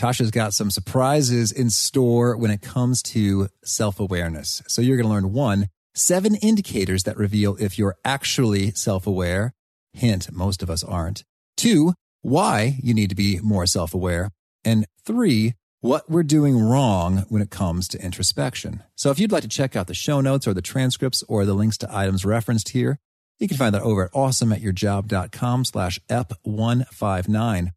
Tasha's got some surprises in store when it comes to self awareness. So you're going to learn one, seven indicators that reveal if you're actually self aware. Hint, most of us aren't. Two, why you need to be more self aware. And three, what we're doing wrong when it comes to introspection. So if you'd like to check out the show notes or the transcripts or the links to items referenced here, you can find that over at awesomeatyourjob.com slash EP159.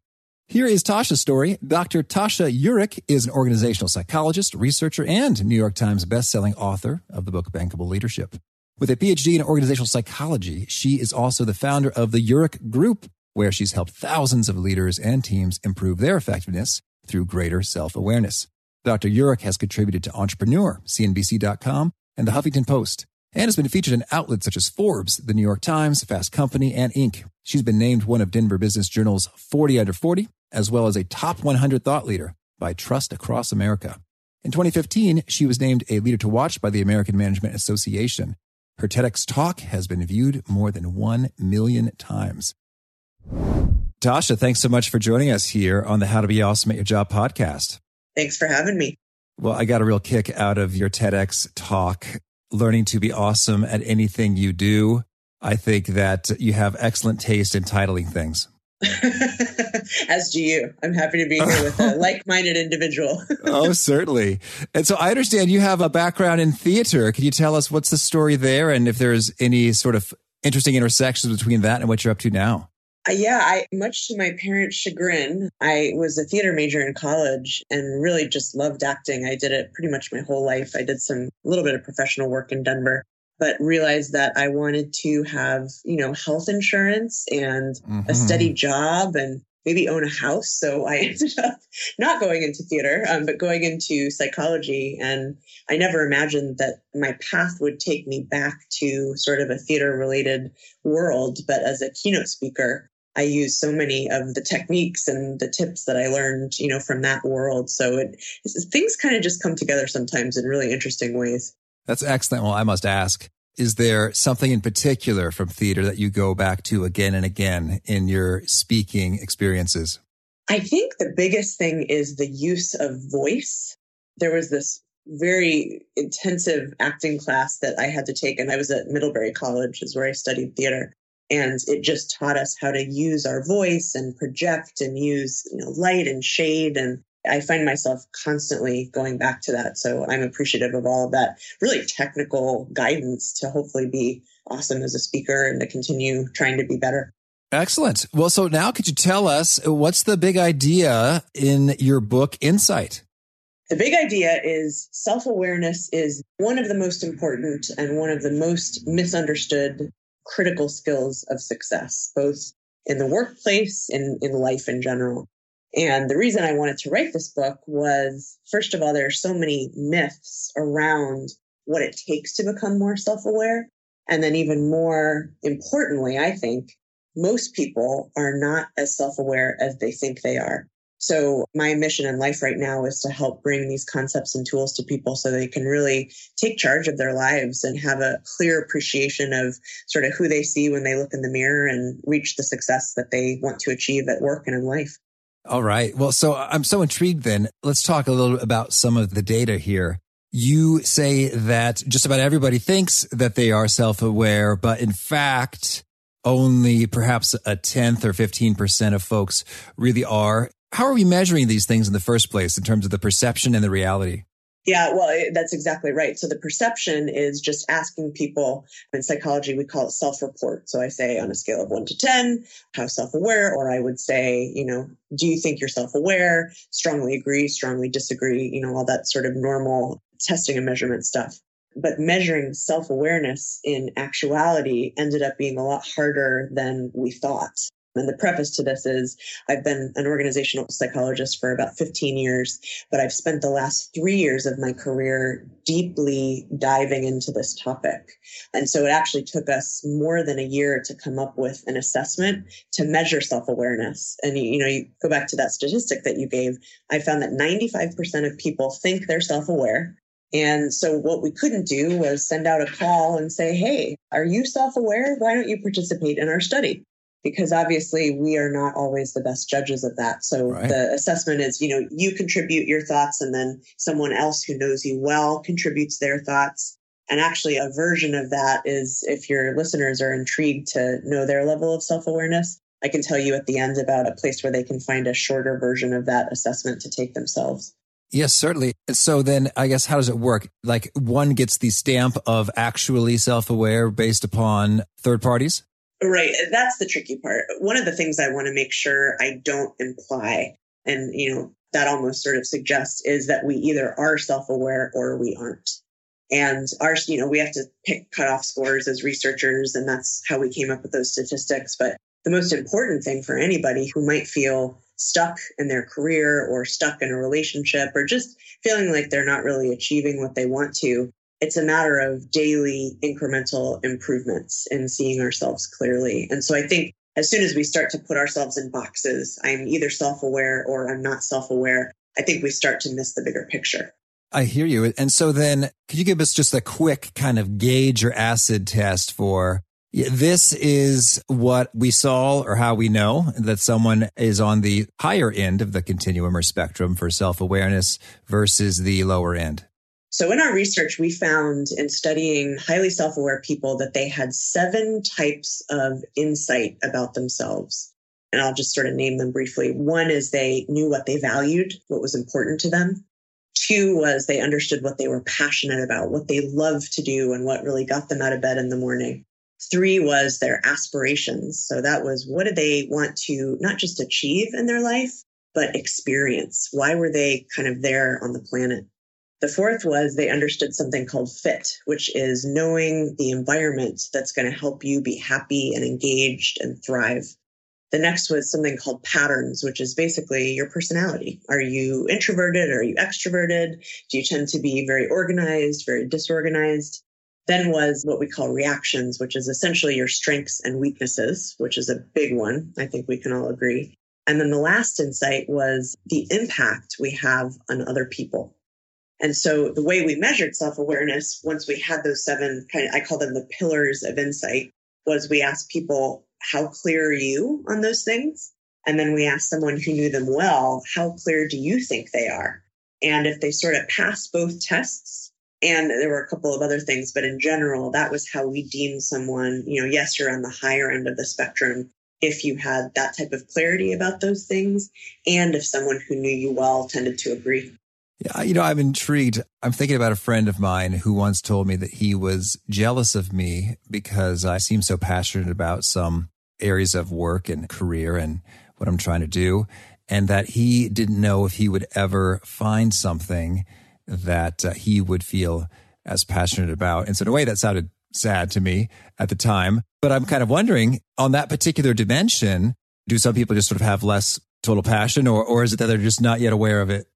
Here is Tasha's story. Dr. Tasha Eurich is an organizational psychologist, researcher, and New York Times bestselling author of the book Bankable Leadership. With a PhD in organizational psychology, she is also the founder of the Eurich Group, where she's helped thousands of leaders and teams improve their effectiveness through greater self-awareness. Dr. Eurich has contributed to Entrepreneur, CNBC.com, and the Huffington Post and has been featured in outlets such as Forbes, the New York Times, Fast Company, and Inc. She's been named one of Denver Business Journal's 40 under 40, as well as a top 100 thought leader by Trust Across America. In 2015, she was named a leader to watch by the American Management Association. Her TEDx talk has been viewed more than 1 million times. Tasha, thanks so much for joining us here on the How to Be Awesome at Your Job podcast. Thanks for having me. Well, I got a real kick out of your TEDx talk learning to be awesome at anything you do. I think that you have excellent taste in titling things. As do you. I'm happy to be here with a like minded individual. oh, certainly. And so I understand you have a background in theater. Can you tell us what's the story there and if there's any sort of interesting intersections between that and what you're up to now? Uh, yeah, I much to my parents' chagrin, I was a theater major in college and really just loved acting. I did it pretty much my whole life. I did some a little bit of professional work in Denver, but realized that I wanted to have, you know, health insurance and mm-hmm. a steady job and maybe own a house. So I ended up not going into theater, um, but going into psychology. And I never imagined that my path would take me back to sort of a theater related world. But as a keynote speaker, I use so many of the techniques and the tips that I learned, you know, from that world. So it things kind of just come together sometimes in really interesting ways. That's excellent. Well, I must ask, is there something in particular from theater that you go back to again and again in your speaking experiences? I think the biggest thing is the use of voice. There was this very intensive acting class that I had to take, and I was at Middlebury College, is where I studied theater and it just taught us how to use our voice and project and use you know light and shade and i find myself constantly going back to that. So i'm appreciative of all of that really technical guidance to hopefully be awesome as a speaker and to continue trying to be better. Excellent. Well so now could you tell us what's the big idea in your book insight? The big idea is self awareness is one of the most important and one of the most misunderstood critical skills of success, both in the workplace and in life in general. And the reason I wanted to write this book was, first of all, there are so many myths around what it takes to become more self aware. And then, even more importantly, I think most people are not as self aware as they think they are. So my mission in life right now is to help bring these concepts and tools to people so they can really take charge of their lives and have a clear appreciation of sort of who they see when they look in the mirror and reach the success that they want to achieve at work and in life. All right. Well, so I'm so intrigued then. Let's talk a little about some of the data here. You say that just about everybody thinks that they are self aware, but in fact, only perhaps a tenth or 15% of folks really are how are we measuring these things in the first place in terms of the perception and the reality? Yeah, well, that's exactly right. So the perception is just asking people in psychology, we call it self report. So I say on a scale of one to 10, how self aware, or I would say, you know, do you think you're self aware? Strongly agree, strongly disagree, you know, all that sort of normal testing and measurement stuff. But measuring self awareness in actuality ended up being a lot harder than we thought. And the preface to this is I've been an organizational psychologist for about 15 years, but I've spent the last three years of my career deeply diving into this topic. And so it actually took us more than a year to come up with an assessment to measure self awareness. And, you know, you go back to that statistic that you gave. I found that 95% of people think they're self aware. And so what we couldn't do was send out a call and say, Hey, are you self aware? Why don't you participate in our study? Because obviously we are not always the best judges of that. So right. the assessment is, you know, you contribute your thoughts and then someone else who knows you well contributes their thoughts. And actually a version of that is if your listeners are intrigued to know their level of self-awareness, I can tell you at the end about a place where they can find a shorter version of that assessment to take themselves. Yes, certainly. So then I guess how does it work? Like one gets the stamp of actually self-aware based upon third parties? Right. That's the tricky part. One of the things I want to make sure I don't imply, and, you know, that almost sort of suggests is that we either are self aware or we aren't. And our, you know, we have to pick cutoff scores as researchers, and that's how we came up with those statistics. But the most important thing for anybody who might feel stuck in their career or stuck in a relationship or just feeling like they're not really achieving what they want to it's a matter of daily incremental improvements in seeing ourselves clearly. And so I think as soon as we start to put ourselves in boxes, I'm either self aware or I'm not self aware, I think we start to miss the bigger picture. I hear you. And so then could you give us just a quick kind of gauge or acid test for this is what we saw or how we know that someone is on the higher end of the continuum or spectrum for self awareness versus the lower end? So in our research, we found in studying highly self-aware people that they had seven types of insight about themselves. And I'll just sort of name them briefly. One is they knew what they valued, what was important to them. Two was they understood what they were passionate about, what they loved to do and what really got them out of bed in the morning. Three was their aspirations. So that was what did they want to not just achieve in their life, but experience? Why were they kind of there on the planet? The fourth was they understood something called fit, which is knowing the environment that's going to help you be happy and engaged and thrive. The next was something called patterns, which is basically your personality. Are you introverted? Are you extroverted? Do you tend to be very organized, very disorganized? Then was what we call reactions, which is essentially your strengths and weaknesses, which is a big one. I think we can all agree. And then the last insight was the impact we have on other people. And so the way we measured self awareness, once we had those seven kind of, I call them the pillars of insight, was we asked people, how clear are you on those things? And then we asked someone who knew them well, how clear do you think they are? And if they sort of passed both tests, and there were a couple of other things, but in general, that was how we deemed someone, you know, yes, you're on the higher end of the spectrum if you had that type of clarity about those things, and if someone who knew you well tended to agree. Yeah, you know, I'm intrigued. I'm thinking about a friend of mine who once told me that he was jealous of me because I seem so passionate about some areas of work and career and what I'm trying to do, and that he didn't know if he would ever find something that uh, he would feel as passionate about. And so, in a way, that sounded sad to me at the time. But I'm kind of wondering on that particular dimension, do some people just sort of have less total passion, or, or is it that they're just not yet aware of it?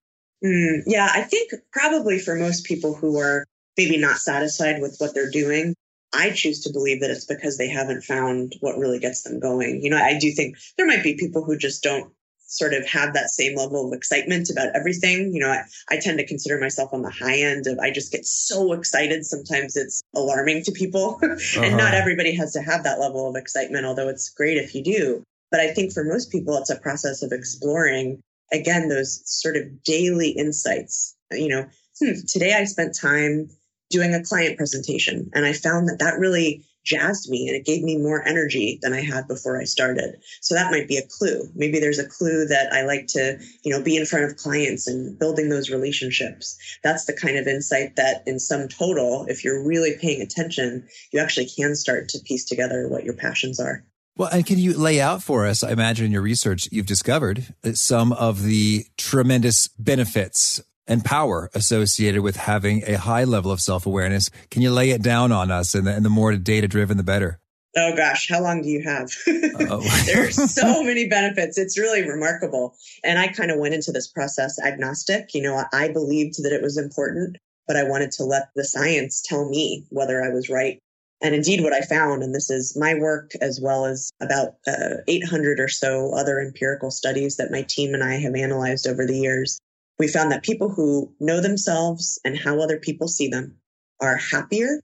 Mm, yeah, I think probably for most people who are maybe not satisfied with what they're doing, I choose to believe that it's because they haven't found what really gets them going. You know, I do think there might be people who just don't sort of have that same level of excitement about everything. You know, I, I tend to consider myself on the high end of I just get so excited. Sometimes it's alarming to people. uh-huh. and not uh-huh. everybody has to have that level of excitement, although it's great if you do. But I think for most people, it's a process of exploring again, those sort of daily insights. You know, hmm, today I spent time doing a client presentation and I found that that really jazzed me and it gave me more energy than I had before I started. So that might be a clue. Maybe there's a clue that I like to, you know, be in front of clients and building those relationships. That's the kind of insight that in sum total, if you're really paying attention, you actually can start to piece together what your passions are. Well, and can you lay out for us? I imagine in your research, you've discovered uh, some of the tremendous benefits and power associated with having a high level of self awareness. Can you lay it down on us? And the, and the more data driven, the better. Oh gosh, how long do you have? There's so many benefits. It's really remarkable. And I kind of went into this process agnostic. You know, I believed that it was important, but I wanted to let the science tell me whether I was right. And indeed, what I found, and this is my work as well as about uh, 800 or so other empirical studies that my team and I have analyzed over the years, we found that people who know themselves and how other people see them are happier,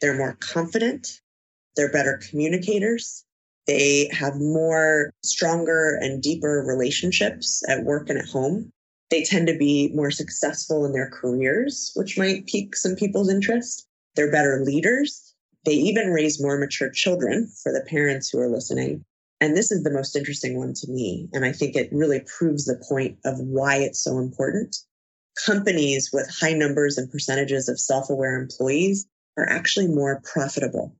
they're more confident, they're better communicators, they have more stronger and deeper relationships at work and at home. They tend to be more successful in their careers, which might pique some people's interest. They're better leaders. They even raise more mature children for the parents who are listening. And this is the most interesting one to me. And I think it really proves the point of why it's so important. Companies with high numbers and percentages of self aware employees are actually more profitable.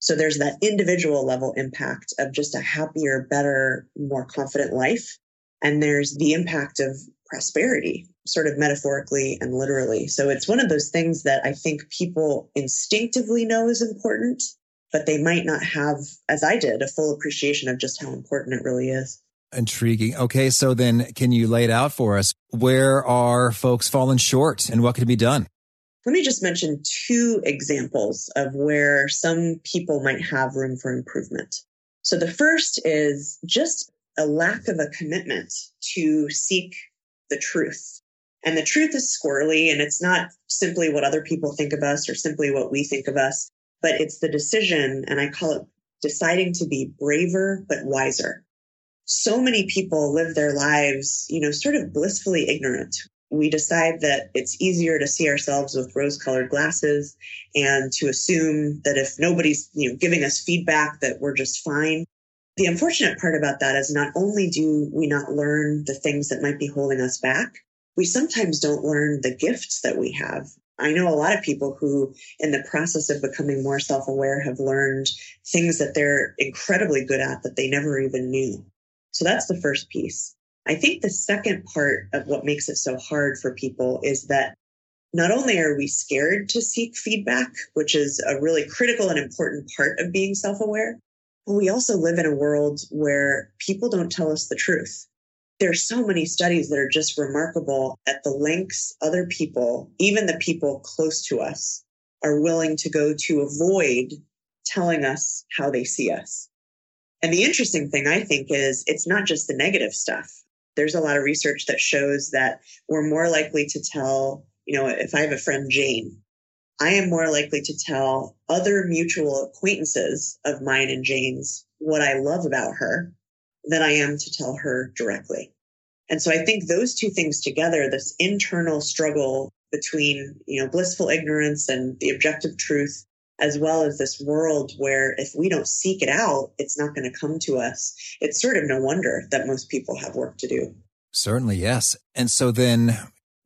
So there's that individual level impact of just a happier, better, more confident life. And there's the impact of prosperity, sort of metaphorically and literally. So it's one of those things that I think people instinctively know is important, but they might not have, as I did, a full appreciation of just how important it really is. Intriguing. Okay, so then can you lay it out for us? Where are folks falling short and what could be done? Let me just mention two examples of where some people might have room for improvement. So the first is just a lack of a commitment to seek the truth. And the truth is squirrely and it's not simply what other people think of us or simply what we think of us but it's the decision, and I call it deciding to be braver but wiser. So many people live their lives, you know, sort of blissfully ignorant. We decide that it's easier to see ourselves with rose colored glasses and to assume that if nobody's, you know, giving us feedback that we're just fine. The unfortunate part about that is not only do we not learn the things that might be holding us back, we sometimes don't learn the gifts that we have I know a lot of people who, in the process of becoming more self aware, have learned things that they're incredibly good at that they never even knew. So that's the first piece. I think the second part of what makes it so hard for people is that not only are we scared to seek feedback, which is a really critical and important part of being self aware, but we also live in a world where people don't tell us the truth there's so many studies that are just remarkable at the lengths other people, even the people close to us, are willing to go to avoid telling us how they see us. And the interesting thing I think is it's not just the negative stuff. There's a lot of research that shows that we're more likely to tell, you know, if I have a friend, Jane, I am more likely to tell other mutual acquaintances of mine and Jane's what I love about her than I am to tell her directly. And so I think those two things together, this internal struggle between, you know, blissful ignorance and the objective truth, as well as this world where if we don't seek it out, it's not going to come to us. It's sort of no wonder that most people have work to do. Certainly, yes. And so then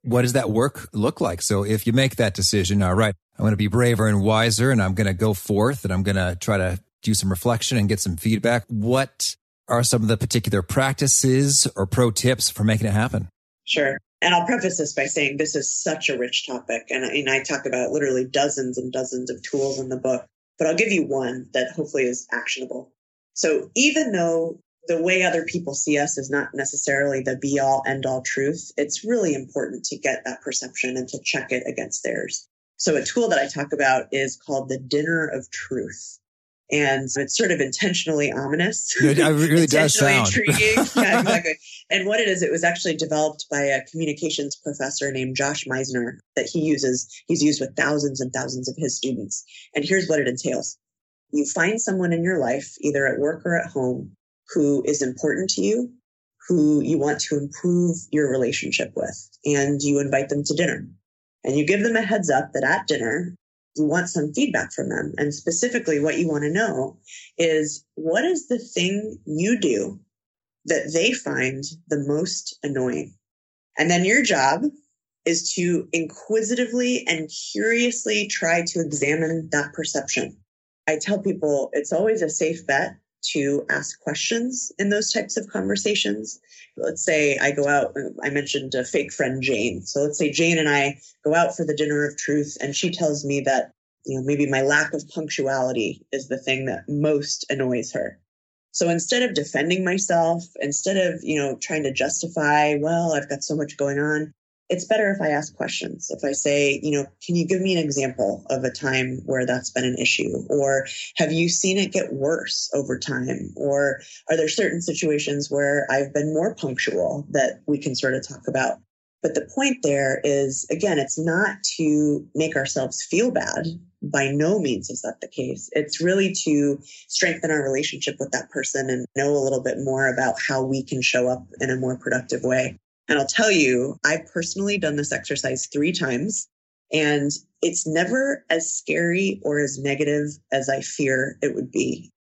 what does that work look like? So if you make that decision, all right, I'm going to be braver and wiser and I'm going to go forth and I'm going to try to do some reflection and get some feedback. What are some of the particular practices or pro tips for making it happen? Sure. And I'll preface this by saying this is such a rich topic. And, and I talk about literally dozens and dozens of tools in the book, but I'll give you one that hopefully is actionable. So even though the way other people see us is not necessarily the be all end all truth, it's really important to get that perception and to check it against theirs. So a tool that I talk about is called the dinner of truth and it's sort of intentionally ominous. It really does sound intriguing. yeah, exactly. And what it is, it was actually developed by a communications professor named Josh Misner that he uses. He's used with thousands and thousands of his students. And here's what it entails: you find someone in your life, either at work or at home, who is important to you, who you want to improve your relationship with, and you invite them to dinner. And you give them a heads up that at dinner, you want some feedback from them. And specifically, what you want to know is what is the thing you do that they find the most annoying? And then your job is to inquisitively and curiously try to examine that perception. I tell people it's always a safe bet to ask questions in those types of conversations. Let's say I go out, I mentioned a fake friend, Jane. So let's say Jane and I go out for the dinner of truth, and she tells me that you know, maybe my lack of punctuality is the thing that most annoys her. So instead of defending myself, instead of, you know, trying to justify, well, I've got so much going on, it's better if I ask questions. If I say, you know, can you give me an example of a time where that's been an issue? Or have you seen it get worse over time? Or are there certain situations where I've been more punctual that we can sort of talk about? But the point there is, again, it's not to make ourselves feel bad. By no means is that the case. It's really to strengthen our relationship with that person and know a little bit more about how we can show up in a more productive way. And I'll tell you, I've personally done this exercise three times and it's never as scary or as negative as I fear it would be.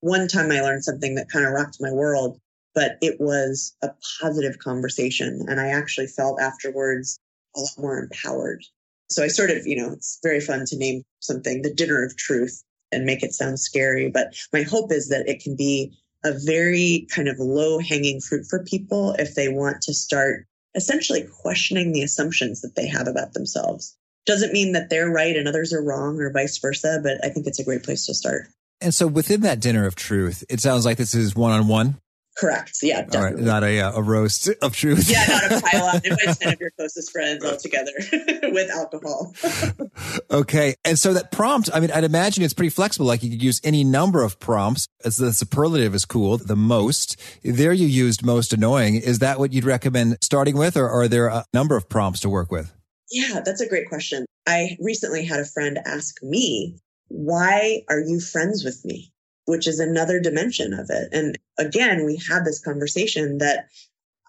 One time I learned something that kind of rocked my world but it was a positive conversation. And I actually felt afterwards a lot more empowered. So I sort of, you know, it's very fun to name something the dinner of truth and make it sound scary. But my hope is that it can be a very kind of low hanging fruit for people if they want to start essentially questioning the assumptions that they have about themselves. Doesn't mean that they're right and others are wrong or vice versa, but I think it's a great place to start. And so within that dinner of truth, it sounds like this is one on one. Correct. Yeah, definitely. not a, uh, a roast of truth. Yeah, not a pile on. Invite 10 of your closest friends all together with alcohol. okay. And so that prompt, I mean, I'd imagine it's pretty flexible. Like you could use any number of prompts. As the superlative is cool, the most. There you used most annoying. Is that what you'd recommend starting with, or are there a number of prompts to work with? Yeah, that's a great question. I recently had a friend ask me, why are you friends with me? Which is another dimension of it. And again, we had this conversation that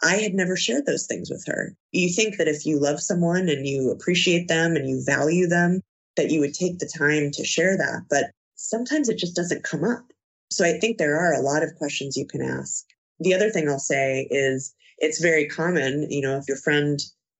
I had never shared those things with her. You think that if you love someone and you appreciate them and you value them, that you would take the time to share that. But sometimes it just doesn't come up. So I think there are a lot of questions you can ask. The other thing I'll say is it's very common, you know, if your friend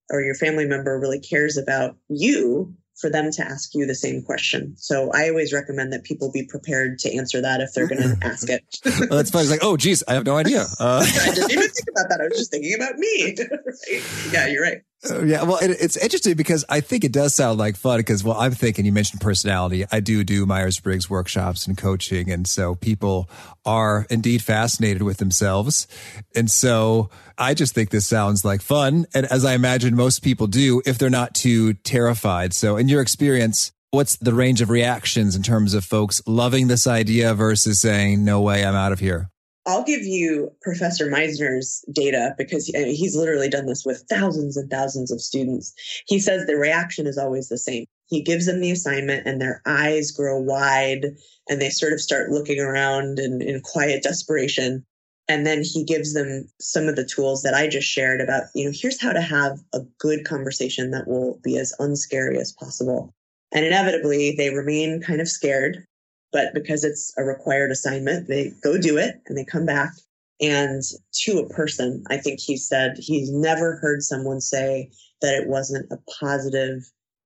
or your family member really cares about you, for them to ask you the same question. So I always recommend that people be prepared to answer that if they're going to ask it. well, that's funny. It's like, oh, geez, I have no idea. Uh, I didn't even think about that. I was just thinking about me. right? Yeah, you're right. Uh, yeah, well, it, it's interesting because I think it does sound like fun. Because, well, I'm thinking you mentioned personality. I do do Myers Briggs workshops and coaching, and so people are indeed fascinated with themselves, and so I just think this sounds like fun, and as I imagine most people do, if they're not too terrified. So, in your experience, what's the range of reactions in terms of folks loving this idea versus saying, "No way, I'm out of here"? I'll give you Professor Misner's data because uh, he's literally done this with thousands and thousands of students. He says the reaction is always the same. He gives them the assignment and their eyes grow wide and they sort of start looking around in, in quiet desperation. And then he gives them some of the tools that I just shared about, you know, here's how to have a good conversation that will be as unscary as possible. And inevitably, they remain kind of scared but because it's a required assignment, they go do it and they come back. And to a person, I think he said he's never heard someone say that it wasn't a positive,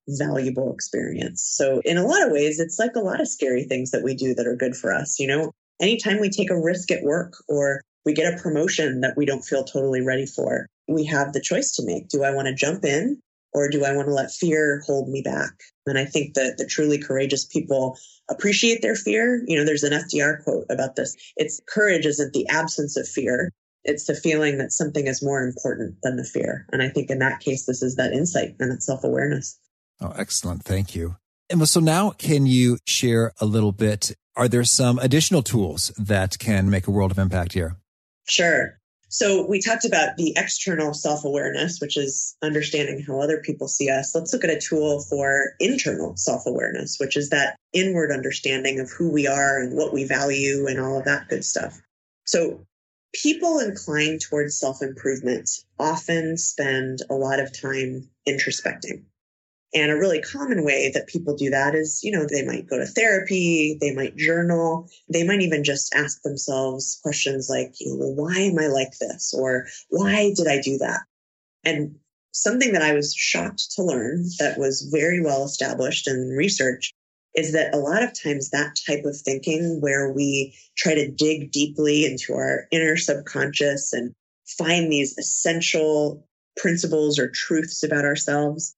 valuable experience. So in a lot of ways, it's like a lot of scary things that we do that are good for us. You know, anytime we take a risk at work or we get a promotion that we don't feel totally ready for, we have the choice to make. Do I want to jump in or do I want to let fear hold me back? And I think that the truly courageous people appreciate their fear. You know, there's an FDR quote about this. It's courage isn't the absence of fear. It's the feeling that something is more important than the fear. And I think in that case, this is that insight and that self awareness. Oh, excellent. Thank you. And so now can you share a little bit? Are there some additional tools that can make a world of impact here? Sure. So we talked about the external self awareness, which is understanding how other people see us. Let's look at a tool for internal self awareness, which is that inward understanding of who we are and what we value and all of that good stuff. So people inclined towards self improvement often spend a lot of time introspecting. And a really common way that people do that is, you know, they might go to therapy, they might journal, they might even just ask themselves questions like, you know, well, why am I like this? Or why did I do that? And something that I was shocked to learn that was very well established in research is that a lot of times that type of thinking where we try to dig deeply into our inner subconscious and find these essential principles or truths about ourselves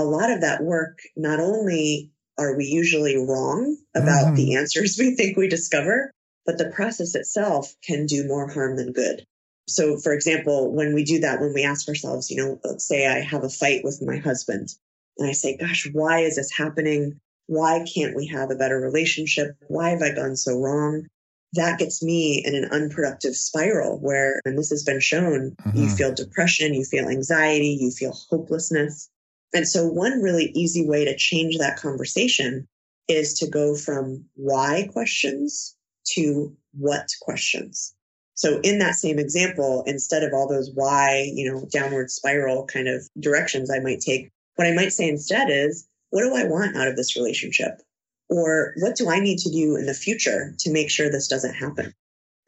a lot of that work not only are we usually wrong about mm-hmm. the answers we think we discover, but the process itself can do more harm than good. So, for example, when we do that, when we ask ourselves, you know, let's say I have a fight with my husband and I say, gosh, why is this happening? Why can't we have a better relationship? Why have I gone so wrong? That gets me in an unproductive spiral where, and this has been shown, mm-hmm. you feel depression, you feel anxiety, you feel hopelessness. And so one really easy way to change that conversation is to go from why questions to what questions. So in that same example, instead of all those why, you know, downward spiral kind of directions I might take, what I might say instead is, what do I want out of this relationship? Or what do I need to do in the future to make sure this doesn't happen?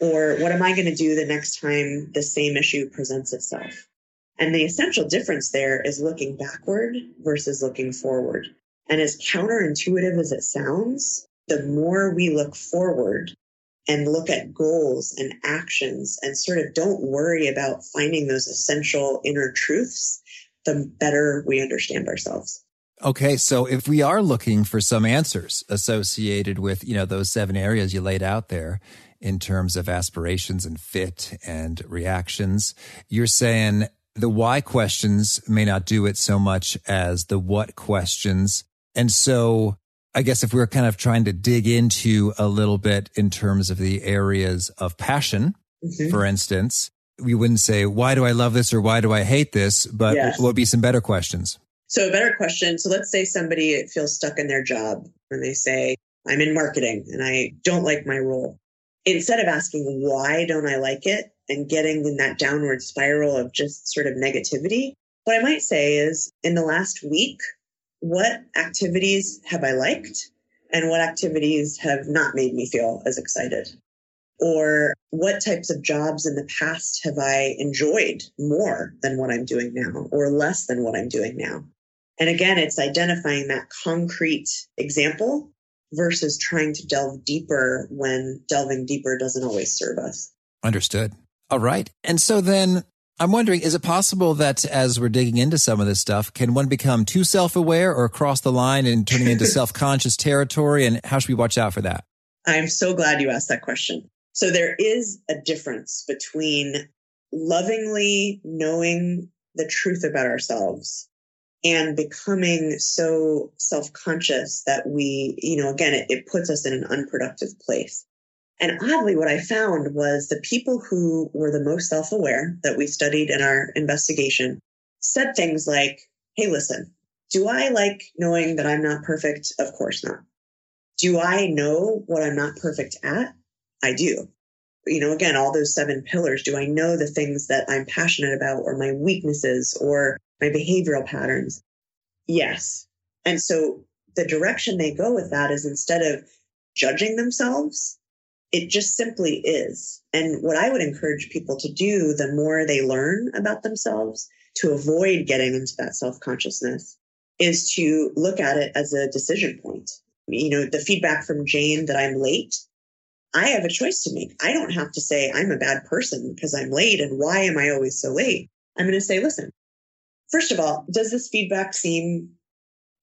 Or what am I going to do the next time the same issue presents itself? And the essential difference there is looking backward versus looking forward. And as counterintuitive as it sounds, the more we look forward and look at goals and actions and sort of don't worry about finding those essential inner truths, the better we understand ourselves. Okay, so if we are looking for some answers associated with, you know, those seven areas you laid out there in terms of aspirations and fit and reactions, you're saying the why questions may not do it so much as the what questions. And so I guess if we're kind of trying to dig into a little bit in terms of the areas of passion, mm-hmm. for instance, we wouldn't say, why do I love this or why do I hate this? But yes. what would be some better questions? So a better question. So let's say somebody feels stuck in their job and they say, I'm in marketing and I don't like my role. Instead of asking, why don't I like it? And getting in that downward spiral of just sort of negativity, what I might say is in the last week, what activities have I liked and what activities have not made me feel as excited? Or what types of jobs in the past have I enjoyed more than what I'm doing now or less than what I'm doing now? And again, it's identifying that concrete example versus trying to delve deeper when delving deeper doesn't always serve us. Understood. All right. And so then I'm wondering, is it possible that as we're digging into some of this stuff, can one become too self aware or cross the line and turning into self conscious territory? And how should we watch out for that? I'm so glad you asked that question. So there is a difference between lovingly knowing the truth about ourselves and becoming so self conscious that we, you know, again, it, it puts us in an unproductive place. And oddly, what I found was the people who were the most self aware that we studied in our investigation said things like, Hey, listen, do I like knowing that I'm not perfect? Of course not. Do I know what I'm not perfect at? I do. You know, again, all those seven pillars. Do I know the things that I'm passionate about or my weaknesses or my behavioral patterns? Yes. And so the direction they go with that is instead of judging themselves, it just simply is. And what I would encourage people to do, the more they learn about themselves to avoid getting into that self consciousness, is to look at it as a decision point. You know, the feedback from Jane that I'm late, I have a choice to make. I don't have to say I'm a bad person because I'm late and why am I always so late? I'm going to say, listen, first of all, does this feedback seem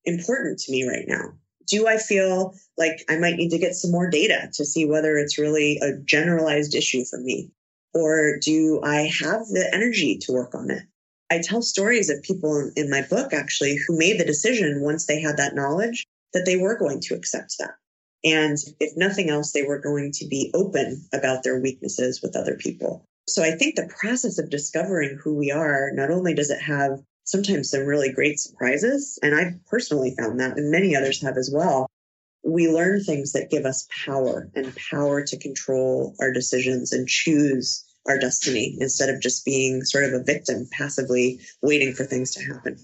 important to me right now? Do I feel like I might need to get some more data to see whether it's really a generalized issue for me? Or do I have the energy to work on it? I tell stories of people in my book actually who made the decision once they had that knowledge that they were going to accept that. And if nothing else, they were going to be open about their weaknesses with other people. So I think the process of discovering who we are, not only does it have sometimes some really great surprises. And I personally found that, and many others have as well. We learn things that give us power and power to control our decisions and choose our destiny instead of just being sort of a victim, passively waiting for things to happen.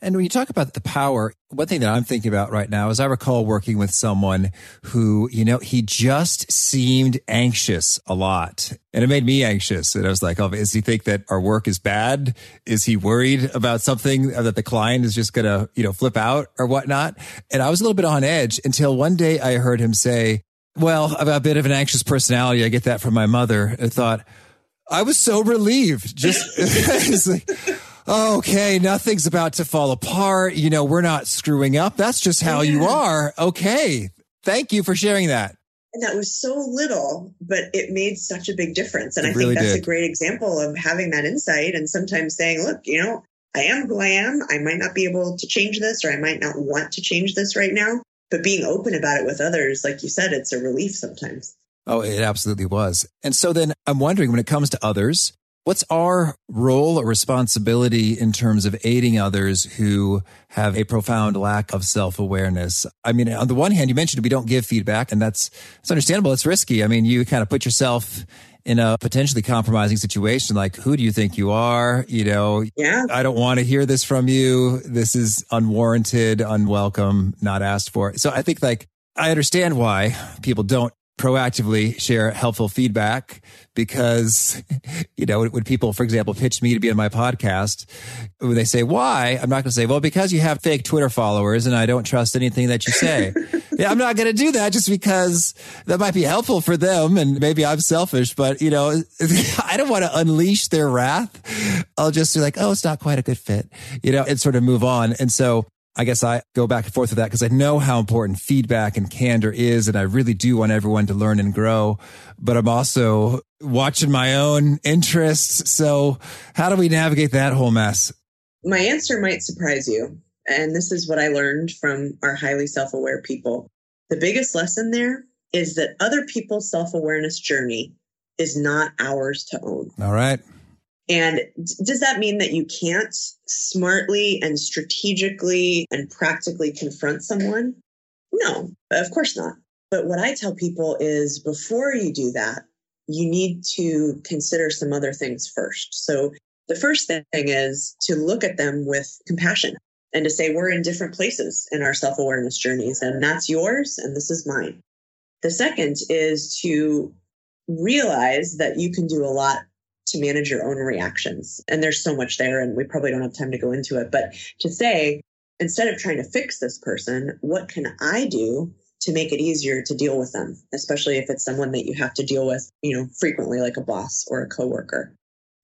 And when you talk about the power, one thing that I'm thinking about right now is I recall working with someone who, you know, he just seemed anxious a lot. And it made me anxious. And I was like, oh, does he think that our work is bad? Is he worried about something that the client is just going to, you know, flip out or whatnot? And I was a little bit on edge until one day I heard him say, well, got a bit of an anxious personality. I get that from my mother. I thought, I was so relieved. Just, okay, nothing's about to fall apart. You know, we're not screwing up. That's just how yeah. you are. Okay. Thank you for sharing that. And that was so little, but it made such a big difference. And it I really think that's did. a great example of having that insight and sometimes saying, look, you know, I am who I am. I might not be able to change this or I might not want to change this right now. But being open about it with others, like you said, it's a relief sometimes. Oh, it absolutely was. And so then I'm wondering when it comes to others, What's our role or responsibility in terms of aiding others who have a profound lack of self awareness? I mean, on the one hand, you mentioned we don't give feedback, and that's it's understandable. It's risky. I mean, you kind of put yourself in a potentially compromising situation. Like, who do you think you are? You know, yeah. I don't want to hear this from you. This is unwarranted, unwelcome, not asked for. So I think like I understand why people don't proactively share helpful feedback because, you know, when people, for example, pitch me to be on my podcast, when they say why, I'm not going to say, well, because you have fake Twitter followers and I don't trust anything that you say. yeah, I'm not going to do that just because that might be helpful for them. And maybe I'm selfish, but you know, I don't want to unleash their wrath. I'll just be like, oh, it's not quite a good fit, you know, and sort of move on. And so I guess I go back and forth with that because I know how important feedback and candor is. And I really do want everyone to learn and grow, but I'm also watching my own interests. So how do we navigate that whole mess? My answer might surprise you. And this is what I learned from our highly self aware people. The biggest lesson there is that other people's self awareness journey is not ours to own. All right. And does that mean that you can't smartly and strategically and practically confront someone? No, of course not. But what I tell people is before you do that, you need to consider some other things first. So the first thing is to look at them with compassion and to say, we're in different places in our self awareness journeys, and that's yours, and this is mine. The second is to realize that you can do a lot to manage your own reactions. And there's so much there, and we probably don't have time to go into it. But to say, instead of trying to fix this person, what can I do to make it easier to deal with them, especially if it's someone that you have to deal with, you know, frequently, like a boss or a coworker.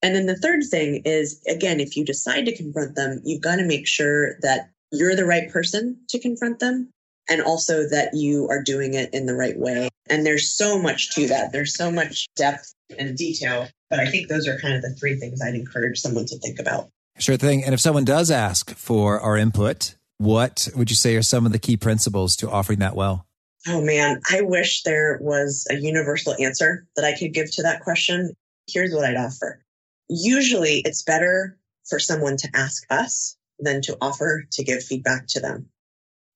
And then the third thing is, again, if you decide to confront them, you've got to make sure that you're the right person to confront them and also that you are doing it in the right way. And there's so much to that. There's so much depth and detail but I think those are kind of the three things I'd encourage someone to think about. Sure thing. And if someone does ask for our input, what would you say are some of the key principles to offering that well? Oh man, I wish there was a universal answer that I could give to that question. Here's what I'd offer. Usually it's better for someone to ask us than to offer to give feedback to them.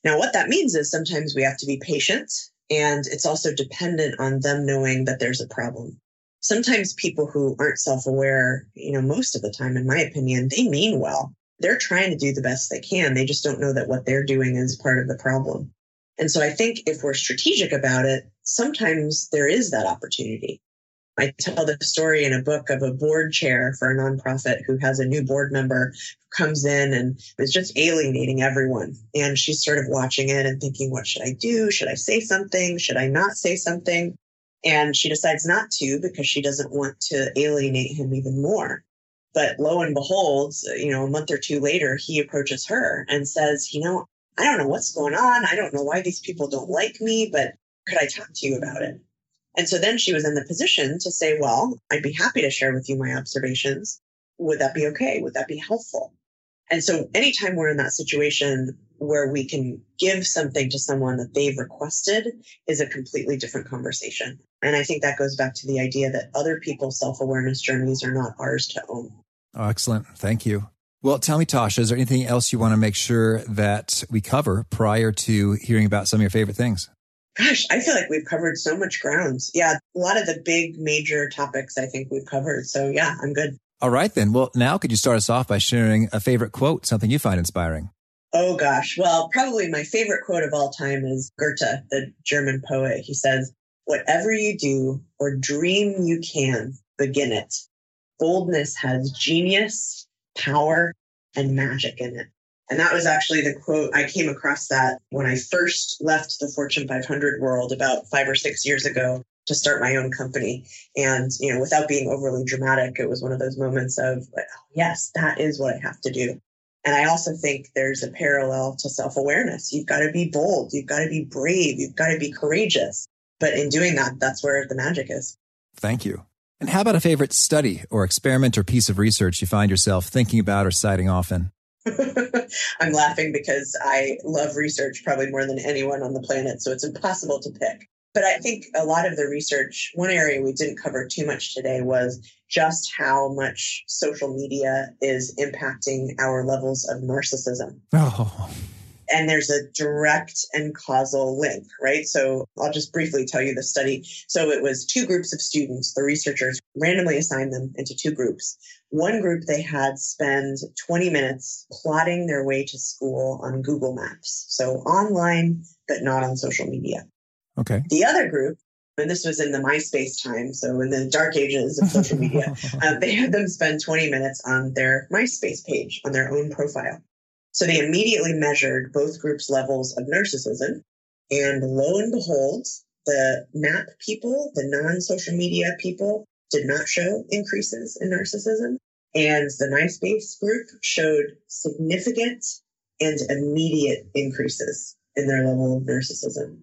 Now, what that means is sometimes we have to be patient and it's also dependent on them knowing that there's a problem sometimes people who aren't self-aware, you know, most of the time, in my opinion, they mean well. They're trying to do the best they can. They just don't know that what they're doing is part of the problem. And so I think if we're strategic about it, sometimes there is that opportunity. I tell the story in a book of a board chair for a nonprofit who has a new board member who comes in and is just alienating everyone. And she's sort of watching it and thinking, what should I do? Should I say something? Should I not say something? And she decides not to because she doesn't want to alienate him even more. But lo and behold, you know, a month or two later, he approaches her and says, you know, I don't know what's going on. I don't know why these people don't like me, but could I talk to you about it? And so then she was in the position to say, well, I'd be happy to share with you my observations. Would that be okay? Would that be helpful? And so anytime we're in that situation where we can give something to someone that they've requested is a completely different conversation. And I think that goes back to the idea that other people's self awareness journeys are not ours to own. Oh, excellent. Thank you. Well, tell me, Tasha, is there anything else you want to make sure that we cover prior to hearing about some of your favorite things? Gosh, I feel like we've covered so much ground. Yeah, a lot of the big major topics I think we've covered. So, yeah, I'm good. All right, then. Well, now could you start us off by sharing a favorite quote, something you find inspiring? Oh gosh. Well, probably my favorite quote of all time is Goethe, the German poet. He says, whatever you do or dream you can, begin it. Boldness has genius, power, and magic in it. And that was actually the quote. I came across that when I first left the Fortune 500 world about five or six years ago to start my own company. And, you know, without being overly dramatic, it was one of those moments of, like, oh, yes, that is what I have to do. And I also think there's a parallel to self awareness. You've got to be bold. You've got to be brave. You've got to be courageous. But in doing that, that's where the magic is. Thank you. And how about a favorite study or experiment or piece of research you find yourself thinking about or citing often? I'm laughing because I love research probably more than anyone on the planet. So it's impossible to pick. But I think a lot of the research, one area we didn't cover too much today was just how much social media is impacting our levels of narcissism. Oh. And there's a direct and causal link, right? So I'll just briefly tell you the study. So it was two groups of students. The researchers randomly assigned them into two groups. One group they had spend 20 minutes plotting their way to school on Google Maps. So online, but not on social media. Okay. The other group, and this was in the MySpace time, so in the dark ages of social media, uh, they had them spend 20 minutes on their MySpace page, on their own profile. So they immediately measured both groups' levels of narcissism. And lo and behold, the map people, the non social media people, did not show increases in narcissism. And the MySpace group showed significant and immediate increases in their level of narcissism.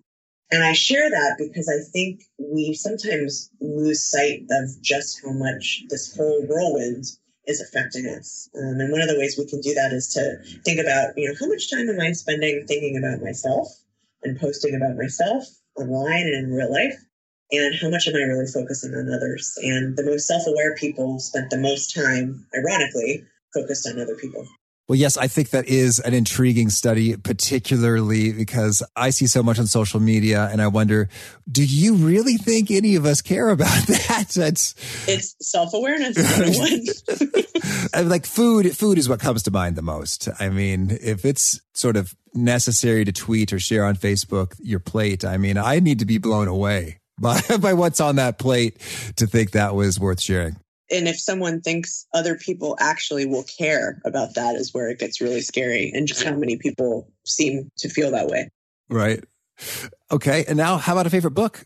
And I share that because I think we sometimes lose sight of just how much this whole whirlwind is affecting us. Um, and one of the ways we can do that is to think about, you know, how much time am I spending thinking about myself and posting about myself online and in real life? And how much am I really focusing on others? And the most self aware people spent the most time, ironically, focused on other people. Well, yes, I think that is an intriguing study, particularly because I see so much on social media and I wonder, do you really think any of us care about that? That's it's self-awareness. like food, food is what comes to mind the most. I mean, if it's sort of necessary to tweet or share on Facebook your plate, I mean, I need to be blown away by, by what's on that plate to think that was worth sharing and if someone thinks other people actually will care about that is where it gets really scary and just how many people seem to feel that way. Right. Okay and now how about a favorite book?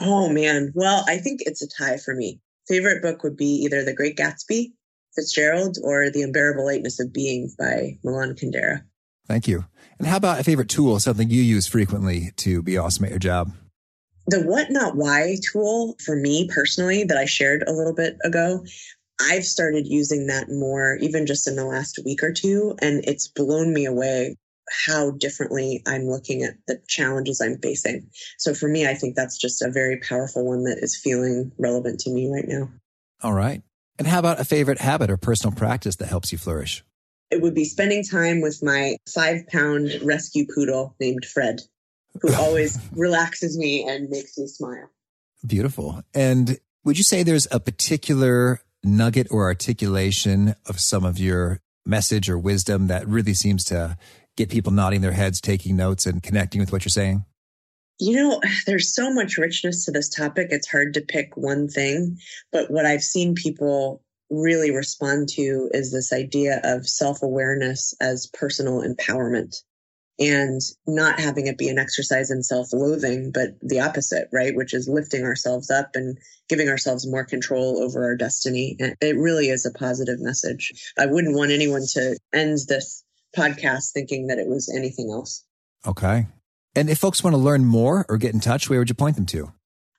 Oh man. Well i think it's a tie for me. Favorite book would be either the great gatsby fitzgerald or the unbearable lightness of being by milan kundera. Thank you. And how about a favorite tool something you use frequently to be awesome at your job the what not why tool for me personally that I shared a little bit ago, I've started using that more even just in the last week or two. And it's blown me away how differently I'm looking at the challenges I'm facing. So for me, I think that's just a very powerful one that is feeling relevant to me right now. All right. And how about a favorite habit or personal practice that helps you flourish? It would be spending time with my five pound rescue poodle named Fred who always relaxes me and makes me smile. Beautiful. And would you say there's a particular nugget or articulation of some of your message or wisdom that really seems to get people nodding their heads, taking notes, and connecting with what you're saying? You know, there's so much richness to this topic. It's hard to pick one thing. But what I've seen people really respond to is this idea of self awareness as personal empowerment and not having it be an exercise in self loathing, but the opposite, right? Which is lifting ourselves up and giving ourselves more control over our destiny. And it really is a positive message. I wouldn't want anyone to end this podcast thinking that it was anything else. Okay. And if folks want to learn more or get in touch, where would you point them to?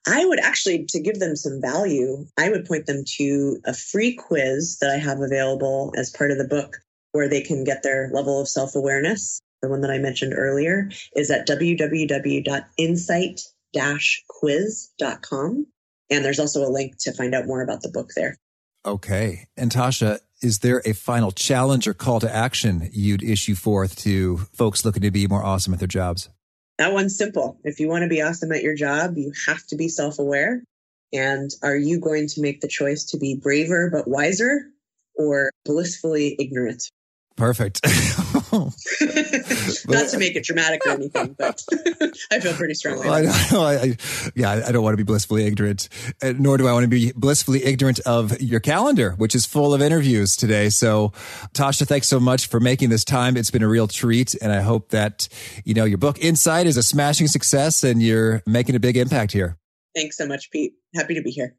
I would actually, to give them some value, I would point them to a free quiz that I have available as part of the book where they can get their level of self awareness the one that I mentioned earlier, is at www.insight-quiz.com. And there's also a link to find out more about the book there. Okay. And Tasha, is there a final challenge or call to action you'd issue forth to folks looking to be more awesome at their jobs? That one's simple. If you want to be awesome at your job, you have to be self aware. And are you going to make the choice to be braver but wiser or blissfully ignorant? Perfect. Not to make it dramatic or anything, but I feel pretty strongly. Well, I, I, yeah, I don't want to be blissfully ignorant, uh, nor do I want to be blissfully ignorant of your calendar, which is full of interviews today. So, Tasha, thanks so much for making this time. It's been a real treat, and I hope that you know your book Insight is a smashing success, and you're making a big impact here. Thanks so much, Pete. Happy to be here.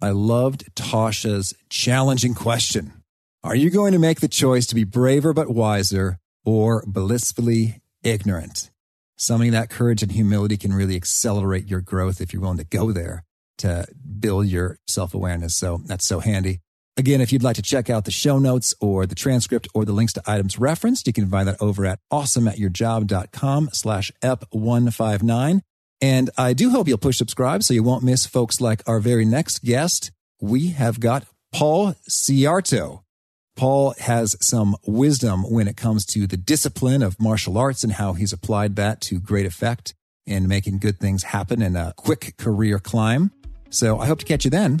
I loved Tasha's challenging question. Are you going to make the choice to be braver but wiser or blissfully ignorant? Something that courage and humility can really accelerate your growth if you're willing to go there to build your self awareness. So that's so handy. Again, if you'd like to check out the show notes or the transcript or the links to items referenced, you can find that over at awesomeatyourjob.com slash ep159. And I do hope you'll push subscribe so you won't miss folks like our very next guest. We have got Paul Ciarto. Paul has some wisdom when it comes to the discipline of martial arts and how he's applied that to great effect in making good things happen in a quick career climb. So I hope to catch you then.